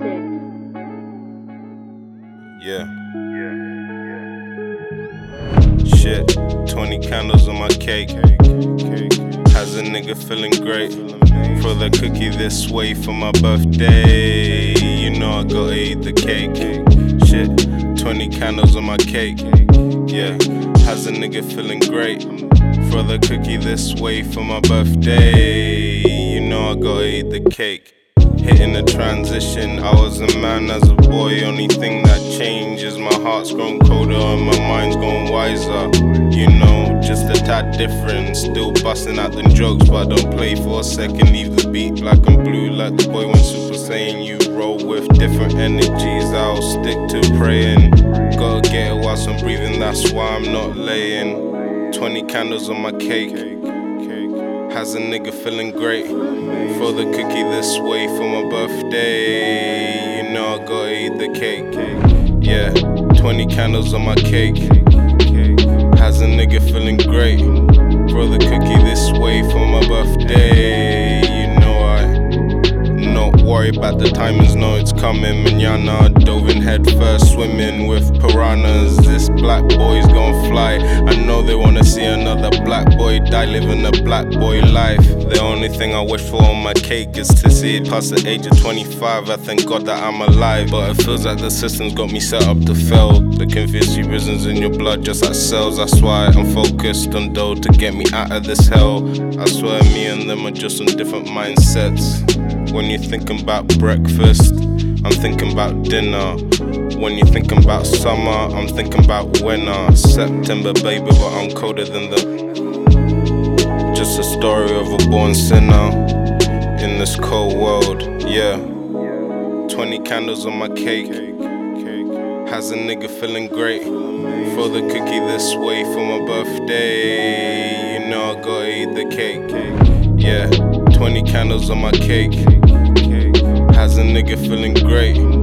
Yeah. Yeah. Shit, 20 candles on my cake. Has a nigga feeling great. For the cookie this way for my birthday. You know I gotta eat the cake. Shit, 20 candles on my cake. Yeah, has a nigga feeling great. For the cookie this way for my birthday. You know I gotta eat the cake. Hitting the transition, I was a man as a boy. Only thing that changes, my heart's grown colder and my mind's gone wiser. You know, just a tad different. Still busting out the jokes, but don't play for a second. Leave the beat black and blue, like the boy when Super Saiyan. You roll with different energies, I'll stick to praying. Gotta get it whilst I'm breathing, that's why I'm not laying. 20 candles on my cake. Has a nigga feeling great. For the cookie this way for my birthday. You know I gotta eat the cake. Yeah, 20 candles on my cake. Has a nigga feeling great. For the cookie this way for my birthday. You know I not worry about the timings, know it's coming. Manana dove in head first, swimming with piranhas. This black boy's fly. I know they wanna see another black boy die, living a black boy life. The only thing I wish for on my cake is to see it past the age of 25. I thank God that I'm alive, but it feels like the system's got me set up to fail. The conspiracy reasons in your blood, just like cells. That's why I'm focused on dough to get me out of this hell. I swear, me and them are just on different mindsets. When you're thinking about breakfast, I'm thinking about dinner. When you're thinking about summer, I'm thinking about winter. September, baby, but I'm colder than the. Just a story of a born sinner in this cold world, yeah. 20 candles on my cake. Has a nigga feeling great. For the cookie this way for my birthday. You know I gotta eat the cake. Yeah, 20 candles on my cake. Has a nigga feeling great.